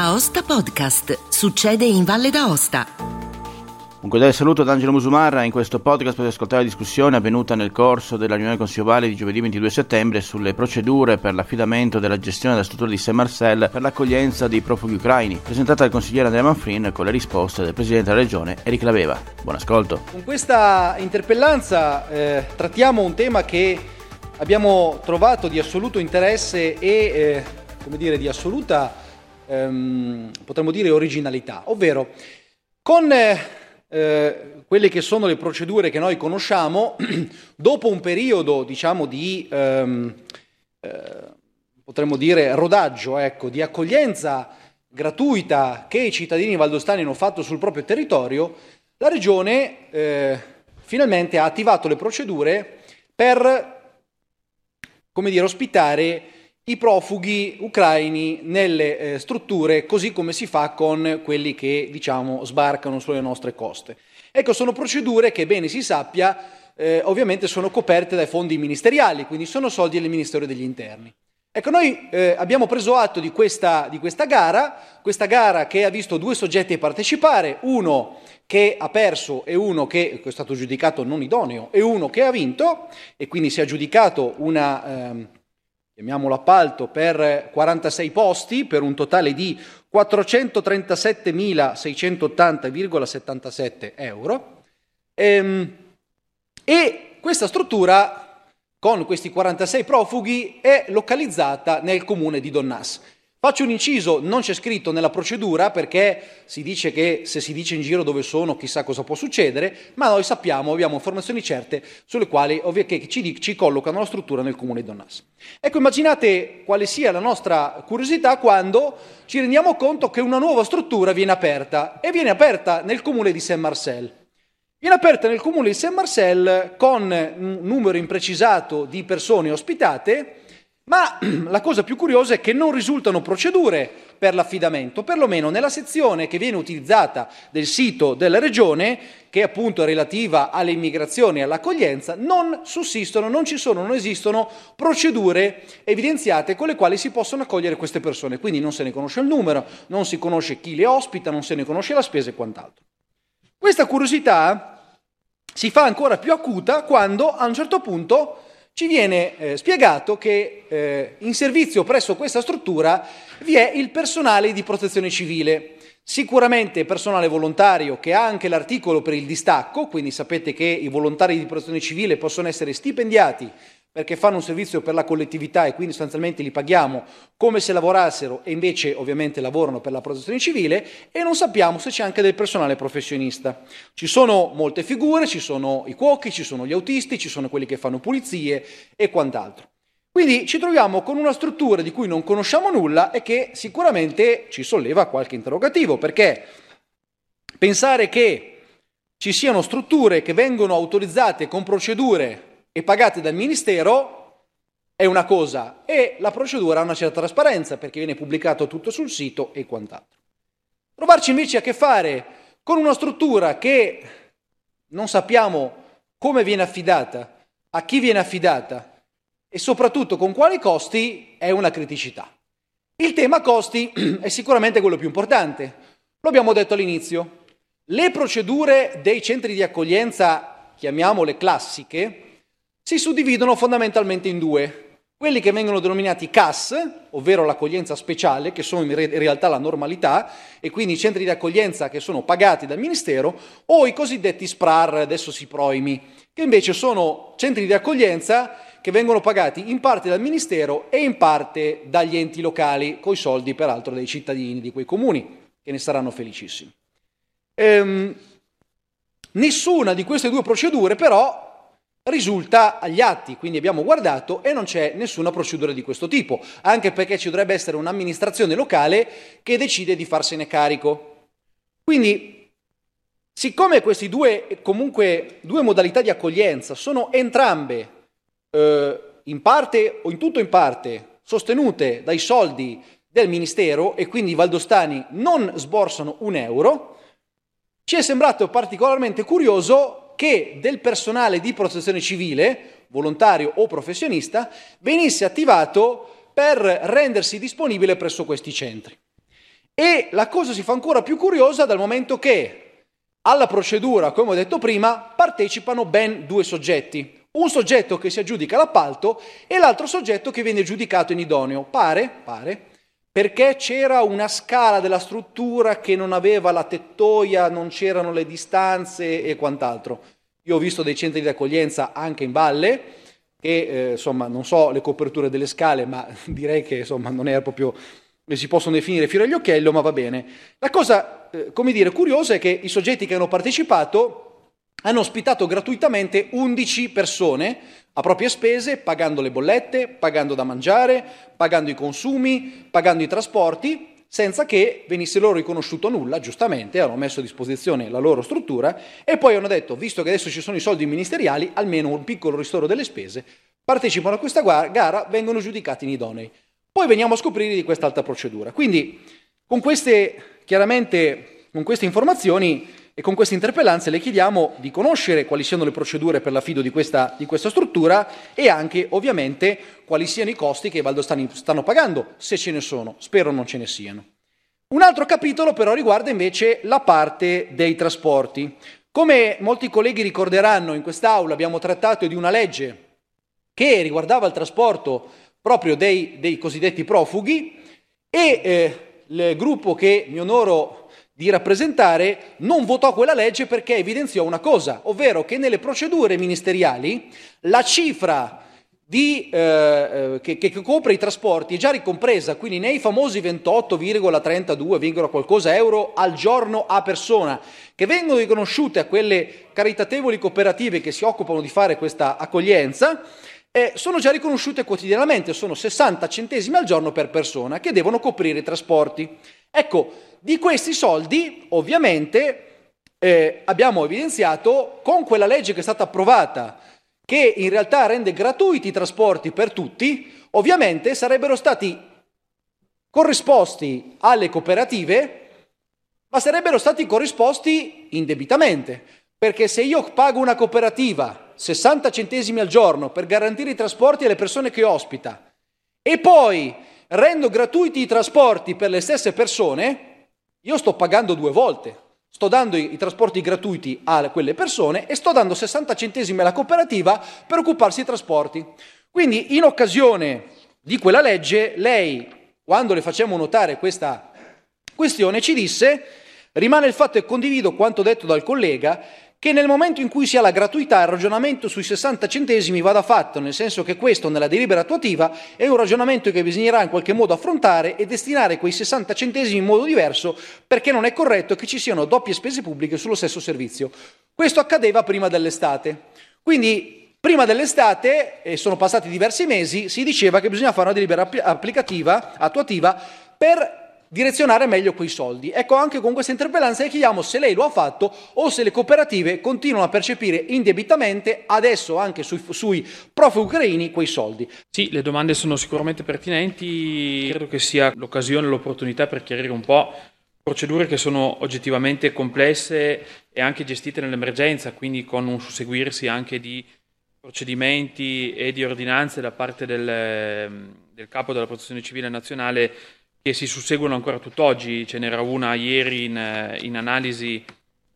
Aosta Podcast. Succede in Valle d'Aosta. Un cordiale saluto da Angelo Musumarra. In questo podcast potete ascoltare la discussione avvenuta nel corso della riunione consigliovale di giovedì 22 settembre sulle procedure per l'affidamento della gestione della struttura di Saint Marcel per l'accoglienza dei profughi ucraini, presentata dal consigliere Andrea Manfrin con le risposte del presidente della regione Eric Laveva. Buon ascolto. Con questa interpellanza eh, trattiamo un tema che abbiamo trovato di assoluto interesse e eh, come dire, di assoluta ehm, potremmo dire originalità, ovvero con eh, eh, quelle che sono le procedure che noi conosciamo, dopo un periodo diciamo di ehm, eh, potremmo dire rodaggio, ecco, di accoglienza gratuita che i cittadini valdostani hanno fatto sul proprio territorio, la Regione eh, finalmente ha attivato le procedure per come dire, ospitare i profughi ucraini nelle eh, strutture, così come si fa con quelli che diciamo sbarcano sulle nostre coste. Ecco, sono procedure che, bene si sappia, eh, ovviamente sono coperte dai fondi ministeriali, quindi sono soldi del Ministero degli Interni. Ecco, noi eh, abbiamo preso atto di questa, di questa gara, questa gara che ha visto due soggetti partecipare, uno che ha perso e uno che è stato giudicato non idoneo e uno che ha vinto e quindi si è aggiudicato una, ehm, chiamiamolo appalto, per 46 posti per un totale di 437.680,77 euro. Ehm, e questa struttura, con questi 46 profughi, è localizzata nel comune di Donnas. Faccio un inciso, non c'è scritto nella procedura perché si dice che se si dice in giro dove sono chissà cosa può succedere, ma noi sappiamo, abbiamo informazioni certe sulle quali che ci, ci collocano la struttura nel comune di Donnas. Ecco, immaginate quale sia la nostra curiosità quando ci rendiamo conto che una nuova struttura viene aperta e viene aperta nel comune di Saint-Marcel. Viene aperta nel comune di Saint-Marcel con un numero imprecisato di persone ospitate ma la cosa più curiosa è che non risultano procedure per l'affidamento, perlomeno nella sezione che viene utilizzata del sito della Regione, che appunto è relativa alle immigrazioni e all'accoglienza, non sussistono, non ci sono, non esistono procedure evidenziate con le quali si possono accogliere queste persone. Quindi non se ne conosce il numero, non si conosce chi le ospita, non se ne conosce la spesa e quant'altro. Questa curiosità si fa ancora più acuta quando a un certo punto ci viene eh, spiegato che eh, in servizio presso questa struttura vi è il personale di protezione civile, sicuramente personale volontario che ha anche l'articolo per il distacco, quindi sapete che i volontari di protezione civile possono essere stipendiati perché fanno un servizio per la collettività e quindi sostanzialmente li paghiamo come se lavorassero e invece ovviamente lavorano per la protezione civile e non sappiamo se c'è anche del personale professionista. Ci sono molte figure, ci sono i cuochi, ci sono gli autisti, ci sono quelli che fanno pulizie e quant'altro. Quindi ci troviamo con una struttura di cui non conosciamo nulla e che sicuramente ci solleva qualche interrogativo, perché pensare che ci siano strutture che vengono autorizzate con procedure e pagate dal Ministero è una cosa e la procedura ha una certa trasparenza perché viene pubblicato tutto sul sito e quant'altro. Trovarci invece a che fare con una struttura che non sappiamo come viene affidata, a chi viene affidata e soprattutto con quali costi è una criticità. Il tema costi è sicuramente quello più importante. Lo abbiamo detto all'inizio. Le procedure dei centri di accoglienza, chiamiamole classiche, si suddividono fondamentalmente in due. Quelli che vengono denominati CAS, ovvero l'accoglienza speciale, che sono in, re- in realtà la normalità, e quindi i centri di accoglienza che sono pagati dal Ministero, o i cosiddetti SPRAR, adesso si proimi, che invece sono centri di accoglienza che vengono pagati in parte dal Ministero e in parte dagli enti locali, coi soldi peraltro dei cittadini di quei comuni, che ne saranno felicissimi. Ehm, nessuna di queste due procedure però risulta agli atti, quindi abbiamo guardato e non c'è nessuna procedura di questo tipo, anche perché ci dovrebbe essere un'amministrazione locale che decide di farsene carico. Quindi, siccome queste due, comunque, due modalità di accoglienza sono entrambe eh, in parte o in tutto in parte sostenute dai soldi del Ministero e quindi i valdostani non sborsano un euro, ci è sembrato particolarmente curioso che del personale di protezione civile, volontario o professionista, venisse attivato per rendersi disponibile presso questi centri. E la cosa si fa ancora più curiosa dal momento che alla procedura, come ho detto prima, partecipano ben due soggetti. Un soggetto che si aggiudica l'appalto e l'altro soggetto che viene giudicato in idoneo. Pare, pare, perché c'era una scala della struttura che non aveva la tettoia, non c'erano le distanze e quant'altro. Io ho visto dei centri di accoglienza anche in valle, che eh, insomma non so le coperture delle scale, ma direi che insomma non era proprio si possono definire fiore agli occhiello, ma va bene. La cosa, eh, come dire, curiosa è che i soggetti che hanno partecipato hanno ospitato gratuitamente 11 persone a proprie spese, pagando le bollette, pagando da mangiare, pagando i consumi, pagando i trasporti, senza che venisse loro riconosciuto nulla, giustamente, hanno messo a disposizione la loro struttura e poi hanno detto, visto che adesso ci sono i soldi ministeriali, almeno un piccolo ristoro delle spese, partecipano a questa gara, vengono giudicati in idonei. Poi veniamo a scoprire di quest'altra procedura. Quindi, con queste, chiaramente, con queste informazioni e con queste interpellanze le chiediamo di conoscere quali siano le procedure per l'affido di questa, di questa struttura e anche, ovviamente, quali siano i costi che i valdostani stanno pagando, se ce ne sono. Spero non ce ne siano. Un altro capitolo però riguarda invece la parte dei trasporti. Come molti colleghi ricorderanno, in quest'Aula abbiamo trattato di una legge che riguardava il trasporto proprio dei, dei cosiddetti profughi e eh, il gruppo che mi onoro di rappresentare non votò quella legge perché evidenziò una cosa, ovvero che nelle procedure ministeriali la cifra di, eh, eh che, che, copre i trasporti è già ricompresa, quindi nei famosi 28,32, qualcosa euro al giorno a persona, che vengono riconosciute a quelle caritatevoli cooperative che si occupano di fare questa accoglienza, eh, sono già riconosciute quotidianamente, sono 60 centesimi al giorno per persona che devono coprire i trasporti. Ecco, di questi soldi ovviamente eh, abbiamo evidenziato con quella legge che è stata approvata che in realtà rende gratuiti i trasporti per tutti, ovviamente sarebbero stati corrisposti alle cooperative, ma sarebbero stati corrisposti indebitamente, perché se io pago una cooperativa 60 centesimi al giorno per garantire i trasporti alle persone che ospita e poi rendo gratuiti i trasporti per le stesse persone, io sto pagando due volte. Sto dando i, trasporti gratuiti a quelle persone e sto dando 60 centesimi alla cooperativa per occuparsi dei trasporti. Quindi in occasione di quella legge, lei, quando le facciamo notare questa questione, ci disse, rimane il fatto e condivido quanto detto dal collega, che nel momento in cui si ha la gratuità il ragionamento sui 60 centesimi vada fatto, nel senso che questo nella delibera attuativa è un ragionamento che bisognerà in qualche modo affrontare e destinare quei 60 centesimi in modo diverso perché non è corretto che ci siano doppie spese pubbliche sullo stesso servizio. Questo accadeva prima dell'estate. Quindi prima dell'estate, e sono passati diversi mesi, si diceva che bisogna fare una delibera applicativa, attuativa, per direzionare meglio quei soldi. Ecco, anche con questa interpellanza le chiediamo se lei lo ha fatto o se le cooperative continuano a percepire indebitamente, adesso anche sui, sui profughi ucraini, quei soldi. Sì, le domande sono sicuramente pertinenti, credo che sia l'occasione, l'opportunità per chiarire un po' procedure che sono oggettivamente complesse e anche gestite nell'emergenza, quindi con un susseguirsi anche di procedimenti e di ordinanze da parte del, del capo della protezione civile nazionale che si susseguono ancora tutt'oggi, ce n'era una ieri in, in analisi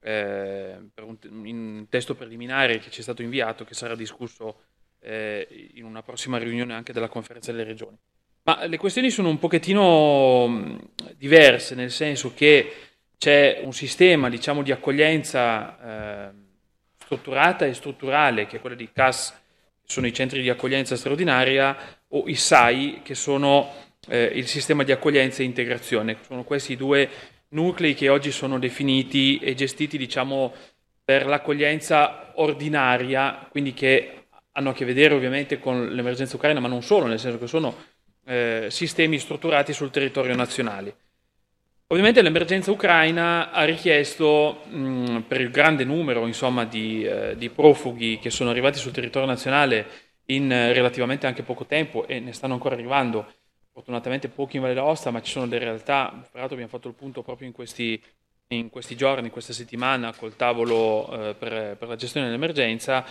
eh, per un, in testo preliminare che ci è stato inviato, che sarà discusso eh, in una prossima riunione anche della conferenza delle regioni. Ma le questioni sono un pochettino diverse, nel senso che c'è un sistema diciamo, di accoglienza eh, strutturata e strutturale, che è quella di CAS, che sono i centri di accoglienza straordinaria, o i SAI, che sono eh, il sistema di accoglienza e integrazione. Sono questi due nuclei che oggi sono definiti e gestiti diciamo, per l'accoglienza ordinaria, quindi che hanno a che vedere ovviamente con l'emergenza ucraina, ma non solo, nel senso che sono eh, sistemi strutturati sul territorio nazionale. Ovviamente l'emergenza ucraina ha richiesto, mh, per il grande numero insomma, di, eh, di, profughi che sono arrivati sul territorio nazionale in eh, relativamente anche poco tempo e ne stanno ancora arrivando, fortunatamente pochi in Valle d'Aosta, ma ci sono delle realtà, tra l'altro abbiamo fatto il punto proprio in questi, in questi giorni, in questa settimana, col tavolo eh, per, per, la gestione dell'emergenza.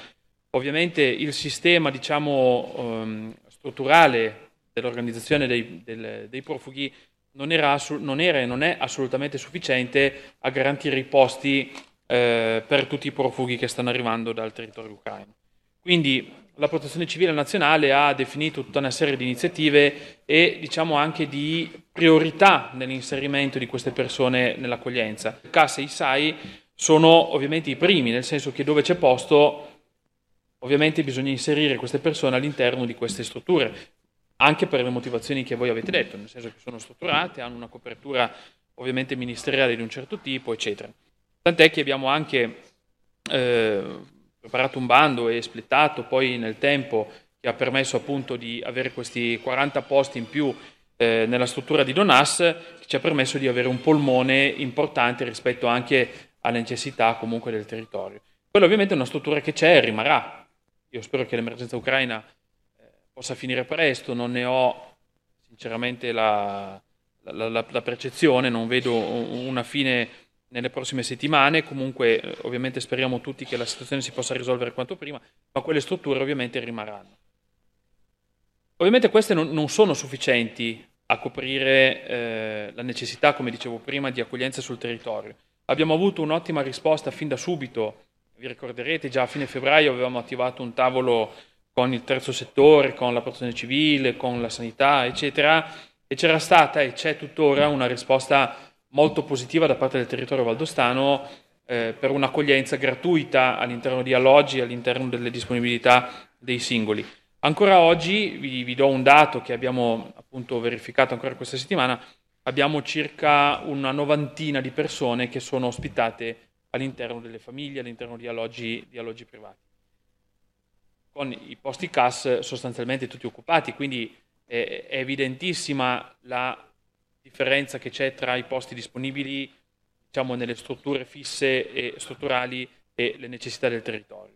Ovviamente il sistema diciamo, um, strutturale dell'organizzazione dei, del, dei, profughi non era, non era, e non è assolutamente sufficiente a garantire i posti eh, per tutti i profughi che stanno arrivando dal territorio ucraino. Quindi la Protezione Civile Nazionale ha definito tutta una serie di iniziative e diciamo anche di priorità nell'inserimento di queste persone nell'accoglienza. CAS e i SAI sono ovviamente i primi, nel senso che dove c'è posto ovviamente bisogna inserire queste persone all'interno di queste strutture, anche per le motivazioni che voi avete detto, nel senso che sono strutturate, hanno una copertura ovviamente ministeriale di un certo tipo, eccetera. Tant'è che abbiamo anche eh, preparato un bando e splittato poi nel tempo che ha permesso appunto di avere questi 40 posti in più eh, nella struttura di Donas, che ci ha permesso di avere un polmone importante rispetto anche alle necessità comunque del territorio. Quella ovviamente è una struttura che c'è e rimarrà. Io spero che l'emergenza ucraina possa finire presto, non ne ho sinceramente la, la, la, la percezione, non vedo una fine nelle prossime settimane, comunque eh, ovviamente speriamo tutti che la situazione si possa risolvere quanto prima, ma quelle strutture ovviamente rimarranno. Ovviamente queste non, non sono sufficienti a coprire eh, la necessità, come dicevo prima, di accoglienza sul territorio. Abbiamo avuto un'ottima risposta fin da subito, vi ricorderete già a fine febbraio avevamo attivato un tavolo con il terzo settore, con la protezione civile, con la sanità, eccetera, e c'era stata e c'è tuttora una risposta molto positiva da parte del territorio valdostano eh, per un'accoglienza gratuita all'interno di alloggi, all'interno delle disponibilità dei singoli. Ancora oggi, vi, vi do un dato che abbiamo appunto verificato ancora questa settimana, abbiamo circa una novantina di persone che sono ospitate all'interno delle famiglie, all'interno di alloggi, di alloggi privati con i posti CAS sostanzialmente tutti occupati, quindi è, è evidentissima la differenza che c'è tra i posti disponibili diciamo, nelle strutture fisse e strutturali e le necessità del territorio.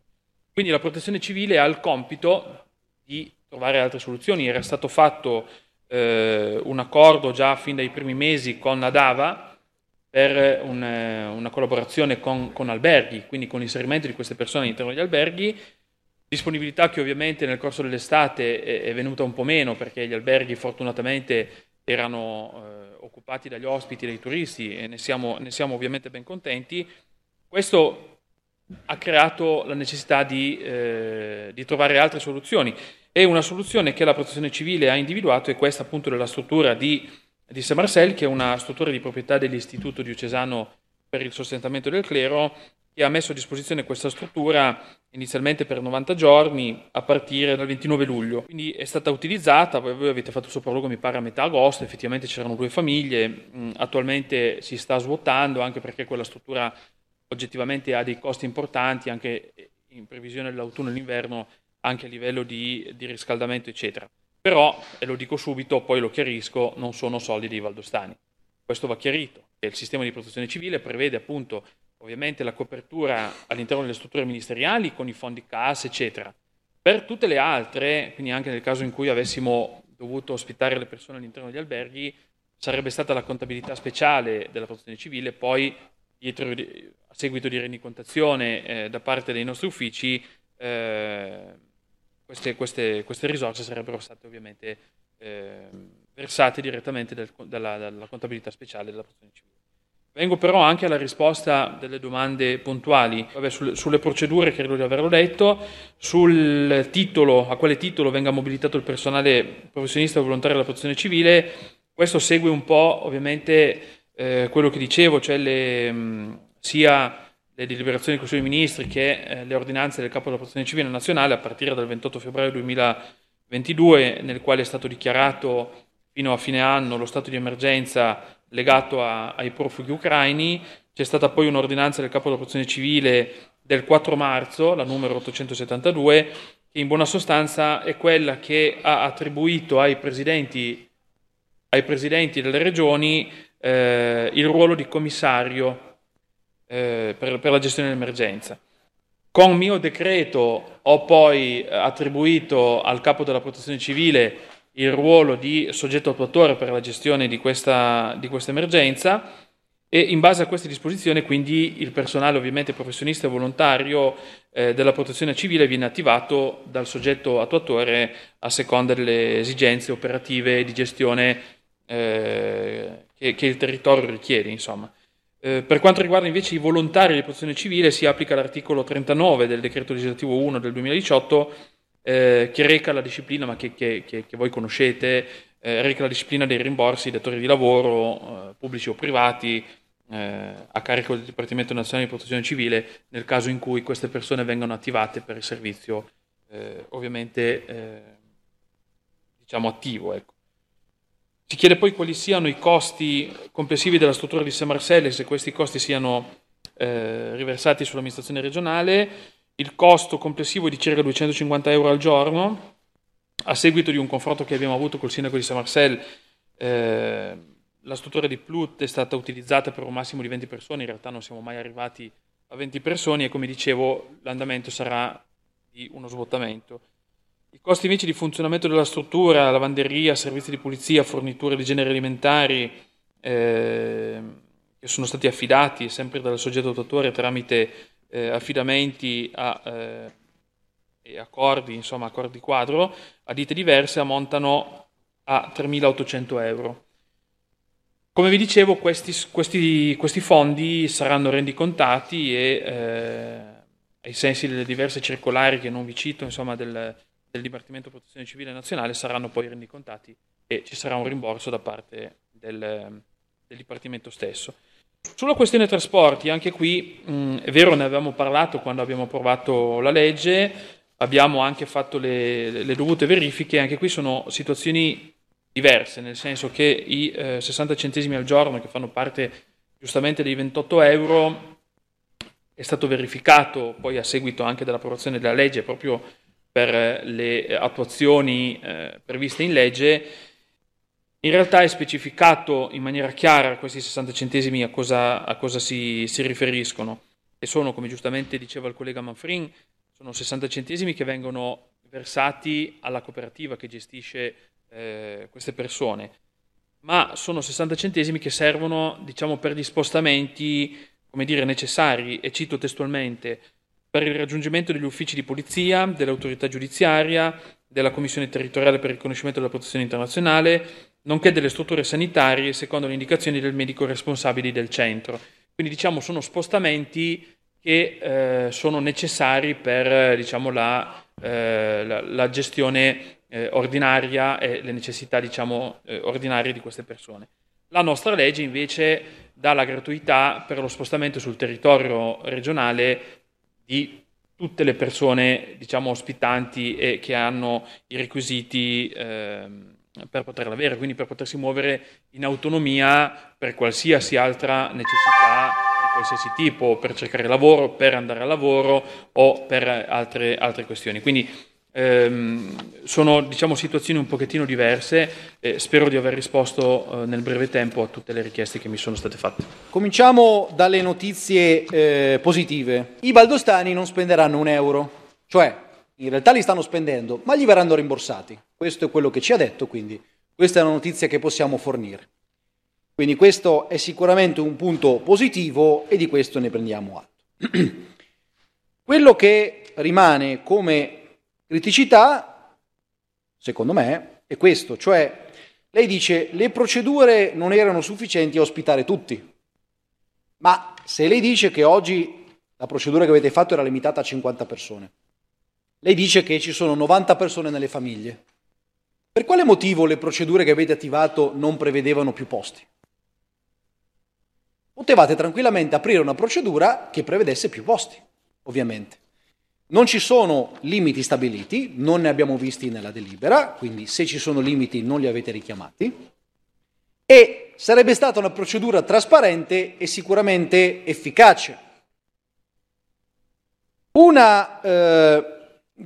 Quindi la protezione civile ha il compito di trovare altre soluzioni. Era stato fatto eh, un accordo già fin dai primi mesi con la DAVA per un, una collaborazione con, con alberghi, quindi con l'inserimento di queste persone all'interno degli alberghi Disponibilità che ovviamente nel corso dell'estate è, è venuta un po' meno perché gli alberghi fortunatamente erano eh, occupati dagli ospiti, dai turisti e ne siamo, ne siamo, ovviamente ben contenti. Questo ha creato la necessità di, eh, di, trovare altre soluzioni e una soluzione che la protezione civile ha individuato è questa appunto della struttura di, di Saint Marcel, che è una struttura di proprietà dell'Istituto Diocesano per il sostentamento del clero che ha messo a disposizione questa struttura inizialmente per 90 giorni a partire dal 29 luglio. Quindi è stata utilizzata, voi avete fatto il sopralluogo mi pare a metà agosto, effettivamente c'erano due famiglie, attualmente si sta svuotando anche perché quella struttura oggettivamente ha dei costi importanti anche in previsione dell'autunno e dell'inverno anche a livello di, di riscaldamento eccetera. Però, e lo dico subito, poi lo chiarisco, non sono soldi dei valdostani. Questo va chiarito. Il sistema di protezione civile prevede appunto ovviamente la copertura all'interno delle strutture ministeriali con i fondi CAS, eccetera. Per tutte le altre, quindi anche nel caso in cui avessimo dovuto ospitare le persone all'interno degli alberghi, sarebbe stata la contabilità speciale della protezione civile, poi dietro, a seguito di rendicontazione eh, da parte dei nostri uffici, eh, queste, queste, queste, risorse sarebbero state ovviamente eh, versate direttamente del, dalla, dalla contabilità speciale della protezione civile. Vengo però anche alla risposta delle domande puntuali, Vabbè, sulle, sulle, procedure, credo di averlo detto, sul titolo, a quale titolo venga mobilitato il personale professionista o volontario della protezione civile, questo segue un po' ovviamente eh, quello che dicevo, cioè le, mh, sia le deliberazioni del Consiglio dei Ministri che eh, le ordinanze del Capo della Protezione Civile Nazionale a partire dal 28 febbraio 2022, nel quale è stato dichiarato fino a fine anno lo stato di emergenza legato a, ai profughi ucraini. C'è stata poi un'ordinanza del capo della protezione civile del 4 marzo, la numero 872, che in buona sostanza è quella che ha attribuito ai presidenti, ai presidenti delle regioni eh, il ruolo di commissario eh, per, per la gestione dell'emergenza. Con mio decreto ho poi attribuito al capo della protezione civile il ruolo di soggetto attuatore per la gestione di questa, di questa emergenza e in base a queste disposizioni quindi il personale ovviamente professionista e volontario eh, della protezione civile viene attivato dal soggetto attuatore a seconda delle esigenze operative di gestione eh, che, che, il territorio richiede. Insomma. Eh, per quanto riguarda invece i volontari di protezione civile, si applica l'articolo 39 del decreto legislativo 1 del 2018 eh, che reca la disciplina, ma che, che, che voi conoscete, eh, reca la disciplina dei rimborsi dei datori di lavoro, eh, pubblici o privati, eh, a carico del Dipartimento Nazionale di Protezione Civile, nel caso in cui queste persone vengano attivate per il servizio, eh, ovviamente, diciamo, attivo. Ecco. Si chiede poi quali siano i costi complessivi della struttura di San Marcello e se questi costi siano eh, riversati sull'amministrazione regionale. Il costo complessivo è di circa 250 euro al giorno. A seguito di un confronto che abbiamo avuto col sindaco di San Marcello, eh, la struttura di Plut è stata utilizzata per un massimo di 20 persone, in realtà non siamo mai arrivati a 20 persone e come dicevo l'andamento sarà di uno svuotamento. I costi invece di funzionamento della struttura, lavanderia, servizi di pulizia, forniture di generi alimentari, eh, che sono stati affidati sempre dal soggetto attuatore tramite eh, affidamenti a, eh, e accordi, insomma accordi quadro, a dite diverse ammontano a 3.800 euro. Come vi dicevo, questi, questi, questi fondi saranno rendicontati e eh, ai sensi delle diverse circolari che non vi cito, insomma, del, del Dipartimento Protezione Civile Nazionale saranno poi rendicontati e ci sarà un rimborso da parte del, del Dipartimento stesso. Sulla questione trasporti, anche qui mh, è vero, ne avevamo parlato quando abbiamo approvato la legge, abbiamo anche fatto le, le dovute verifiche, anche qui sono situazioni diverse, nel senso che i eh, 60 centesimi al giorno che fanno parte giustamente dei 28 euro è stato verificato poi a seguito anche dell'approvazione della legge proprio per le attuazioni eh, previste in legge, in realtà è specificato in maniera chiara questi 60 centesimi a cosa, a cosa si, si, riferiscono. E sono, come giustamente diceva il collega Manfrin, sono 60 centesimi che vengono versati alla cooperativa che gestisce eh, queste persone, ma sono 60 centesimi che servono diciamo, per gli spostamenti come dire, necessari, e cito testualmente, per il raggiungimento degli uffici di polizia, dell'autorità giudiziaria, della Commissione territoriale per il riconoscimento della protezione internazionale, nonché delle strutture sanitarie secondo le indicazioni del medico responsabile del centro. Quindi diciamo sono spostamenti che eh, sono necessari per diciamo, la, eh, la, la, gestione eh, ordinaria e le necessità diciamo, eh, ordinarie di queste persone. La nostra legge invece dà la gratuità per lo spostamento sul territorio regionale di tutte le persone diciamo, ospitanti e che hanno i requisiti eh, per poterla avere, quindi per potersi muovere in autonomia per qualsiasi altra necessità di qualsiasi tipo, per cercare lavoro, per andare al lavoro o per altre, altre questioni. Quindi Ehm, sono diciamo, situazioni un pochettino diverse e spero di aver risposto eh, nel breve tempo a tutte le richieste che mi sono state fatte. Cominciamo dalle notizie eh, positive. I valdostani non spenderanno un euro, cioè in realtà li stanno spendendo, ma gli verranno rimborsati. Questo è quello che ci ha detto, quindi questa è una notizia che possiamo fornire. Quindi questo è sicuramente un punto positivo e di questo ne prendiamo atto. quello che rimane come Criticità, secondo me, è questo, cioè lei dice le procedure non erano sufficienti a ospitare tutti, ma se lei dice che oggi la procedura che avete fatto era limitata a 50 persone, lei dice che ci sono 90 persone nelle famiglie, per quale motivo le procedure che avete attivato non prevedevano più posti? Potevate tranquillamente aprire una procedura che prevedesse più posti, ovviamente. Non ci sono limiti stabiliti, non ne abbiamo visti nella delibera, quindi se ci sono limiti non li avete richiamati, e sarebbe stata una procedura trasparente e sicuramente efficace. Una eh,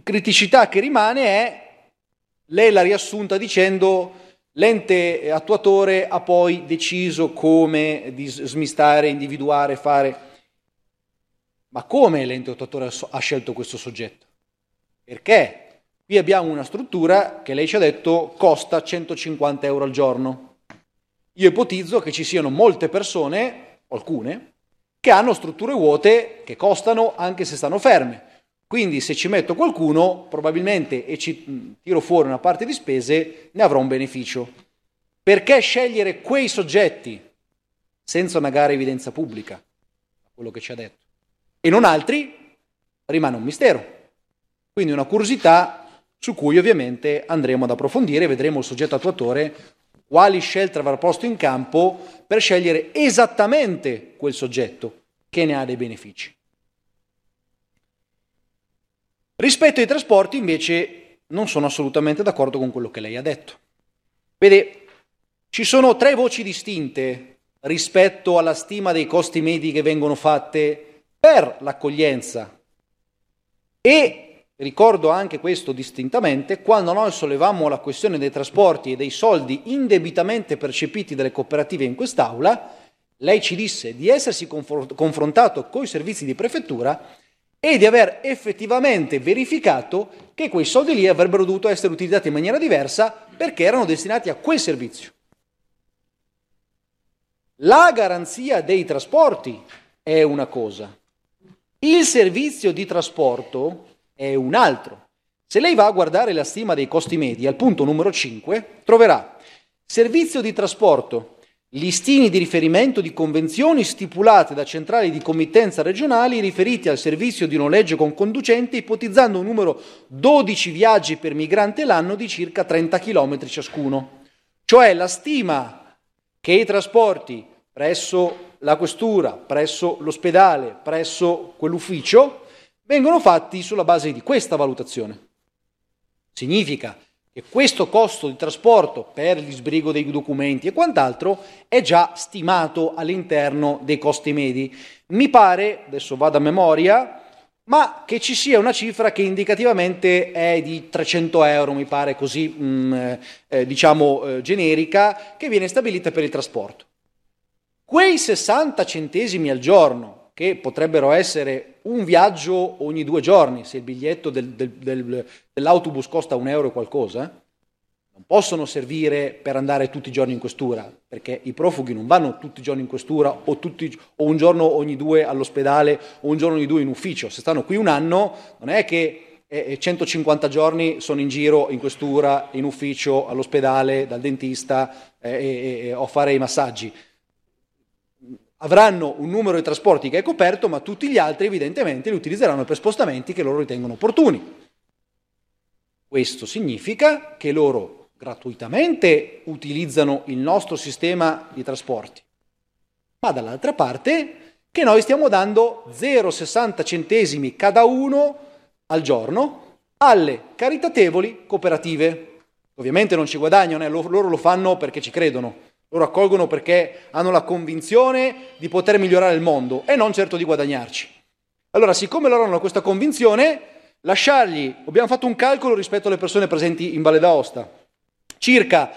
criticità che rimane è, lei l'ha riassunta dicendo l'ente attuatore ha poi deciso come smistare, individuare, fare. Ma come l'ente attuatore ha scelto questo soggetto? Perché qui abbiamo una struttura che lei ci ha detto costa 150 euro al giorno. Io ipotizzo che ci siano molte persone, alcune, che hanno strutture vuote che costano anche se stanno ferme. Quindi se ci metto qualcuno, probabilmente, e ci tiro fuori una parte di spese, ne avrò un beneficio. Perché scegliere quei soggetti senza una gara evidenza pubblica, quello che ci ha detto, e non altri, rimane un mistero. Quindi una curiosità su cui ovviamente andremo ad approfondire vedremo il soggetto attuatore quali scelte avrà posto in campo per scegliere esattamente quel soggetto che ne ha dei benefici. Rispetto ai trasporti invece non sono assolutamente d'accordo con quello che lei ha detto. Vede, ci sono tre voci distinte rispetto alla stima dei costi medi che vengono fatte per l'accoglienza e ricordo anche questo distintamente, quando noi sollevammo la questione dei trasporti e dei soldi indebitamente percepiti dalle cooperative in quest'Aula, lei ci disse di essersi confrontato con i servizi di prefettura e di aver effettivamente verificato che quei soldi lì avrebbero dovuto essere utilizzati in maniera diversa perché erano destinati a quel servizio. La garanzia dei trasporti è una cosa, il servizio di trasporto è un altro. Se lei va a guardare la stima dei costi medi al punto numero 5, troverà servizio di trasporto, listini di riferimento di convenzioni stipulate da centrali di committenza regionali riferiti al servizio di noleggio con conducente, ipotizzando un numero 12 viaggi per migrante l'anno di circa 30 km ciascuno. Cioè la stima che i trasporti presso la questura, presso l'ospedale, presso quell'ufficio, vengono fatti sulla base di questa valutazione. Significa che questo costo di trasporto per il sbrigo dei documenti e quant'altro è già stimato all'interno dei costi medi. Mi pare, adesso vado a memoria, ma che ci sia una cifra che indicativamente è di 300 euro, mi pare così, mh, mm, eh, diciamo, eh, generica, che viene stabilita per il trasporto. Quei 60 centesimi al giorno, che potrebbero essere un viaggio ogni due giorni, se il biglietto del, del, del, dell'autobus costa un euro e qualcosa, non possono servire per andare tutti i giorni in questura, perché i profughi non vanno tutti i giorni in questura o, tutti, o un giorno ogni due all'ospedale o un giorno ogni due in ufficio. Se stanno qui un anno, non è che 150 giorni sono in giro in questura, in ufficio, all'ospedale, dal dentista eh, e, e, o a fare i massaggi avranno un numero di trasporti che è coperto, ma tutti gli altri evidentemente li utilizzeranno per spostamenti che loro ritengono opportuni. Questo significa che loro gratuitamente utilizzano il nostro sistema di trasporti, ma dall'altra parte che noi stiamo dando 0,60 centesimi cada uno al giorno alle caritatevoli cooperative. Ovviamente non ci guadagnano, eh, loro lo fanno perché ci credono, loro accolgono perché hanno la convinzione di poter migliorare il mondo e non certo di guadagnarci. Allora, siccome loro hanno questa convinzione, lasciargli, abbiamo fatto un calcolo rispetto alle persone presenti in Valle d'Aosta, circa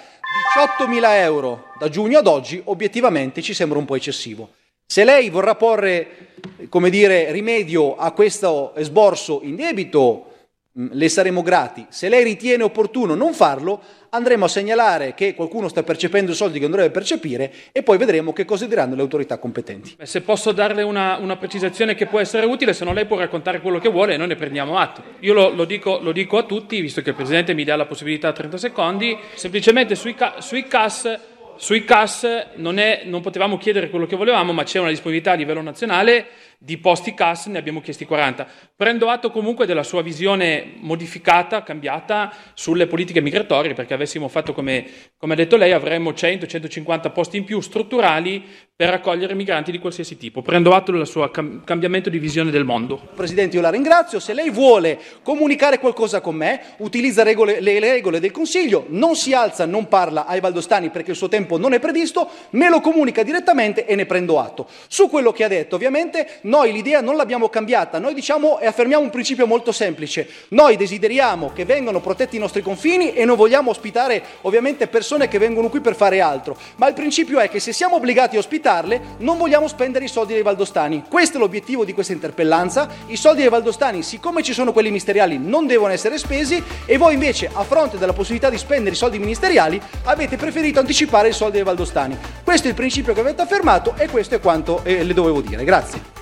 18.000 euro da giugno ad oggi, obiettivamente ci sembra un po' eccessivo. Se lei vorrà porre, come dire, rimedio a questo esborso in debito, le saremo grati. Se lei ritiene opportuno non farlo, andremo a segnalare che qualcuno sta percependo i soldi che non dovrebbe percepire e poi vedremo che cosa diranno le autorità competenti. Se posso darle una, una, precisazione che può essere utile, se no lei può raccontare quello che vuole e noi ne prendiamo atto. Io lo, lo, dico, lo dico, a tutti, visto che il Presidente mi dà la possibilità a 30 secondi, semplicemente sui, ca- sui CAS sui CAS non, è, non, potevamo chiedere quello che volevamo, ma c'è una disponibilità a livello nazionale di posti CAS, ne abbiamo chiesti 40. Prendo atto comunque della sua visione modificata, cambiata sulle politiche migratorie, perché avessimo fatto come, come ha detto lei, avremmo 100-150 posti in più strutturali per accogliere migranti di qualsiasi tipo. Prendo atto del suo cam- cambiamento di visione del mondo. Presidente, io la ringrazio. Se lei vuole comunicare qualcosa con me, utilizza regole, le regole del Consiglio, non si alza, non parla ai valdostani perché il suo tempo non è previsto, me lo comunica direttamente e ne prendo atto. Su quello che ha detto, ovviamente, noi l'idea non l'abbiamo cambiata. Noi diciamo e affermiamo un principio molto semplice. Noi desideriamo che vengano protetti i nostri confini e non vogliamo ospitare, ovviamente, persone che vengono qui per fare altro. Ma il principio è che se siamo obbligati a ospitare, evitarle, non vogliamo spendere i soldi dei valdostani. Questo è l'obiettivo di questa interpellanza. I soldi dei valdostani, siccome ci sono quelli ministeriali, non devono essere spesi e voi invece, a fronte della possibilità di spendere i soldi ministeriali, avete preferito anticipare i soldi dei valdostani. Questo è il principio che avete affermato e questo è quanto eh, le dovevo dire. Grazie.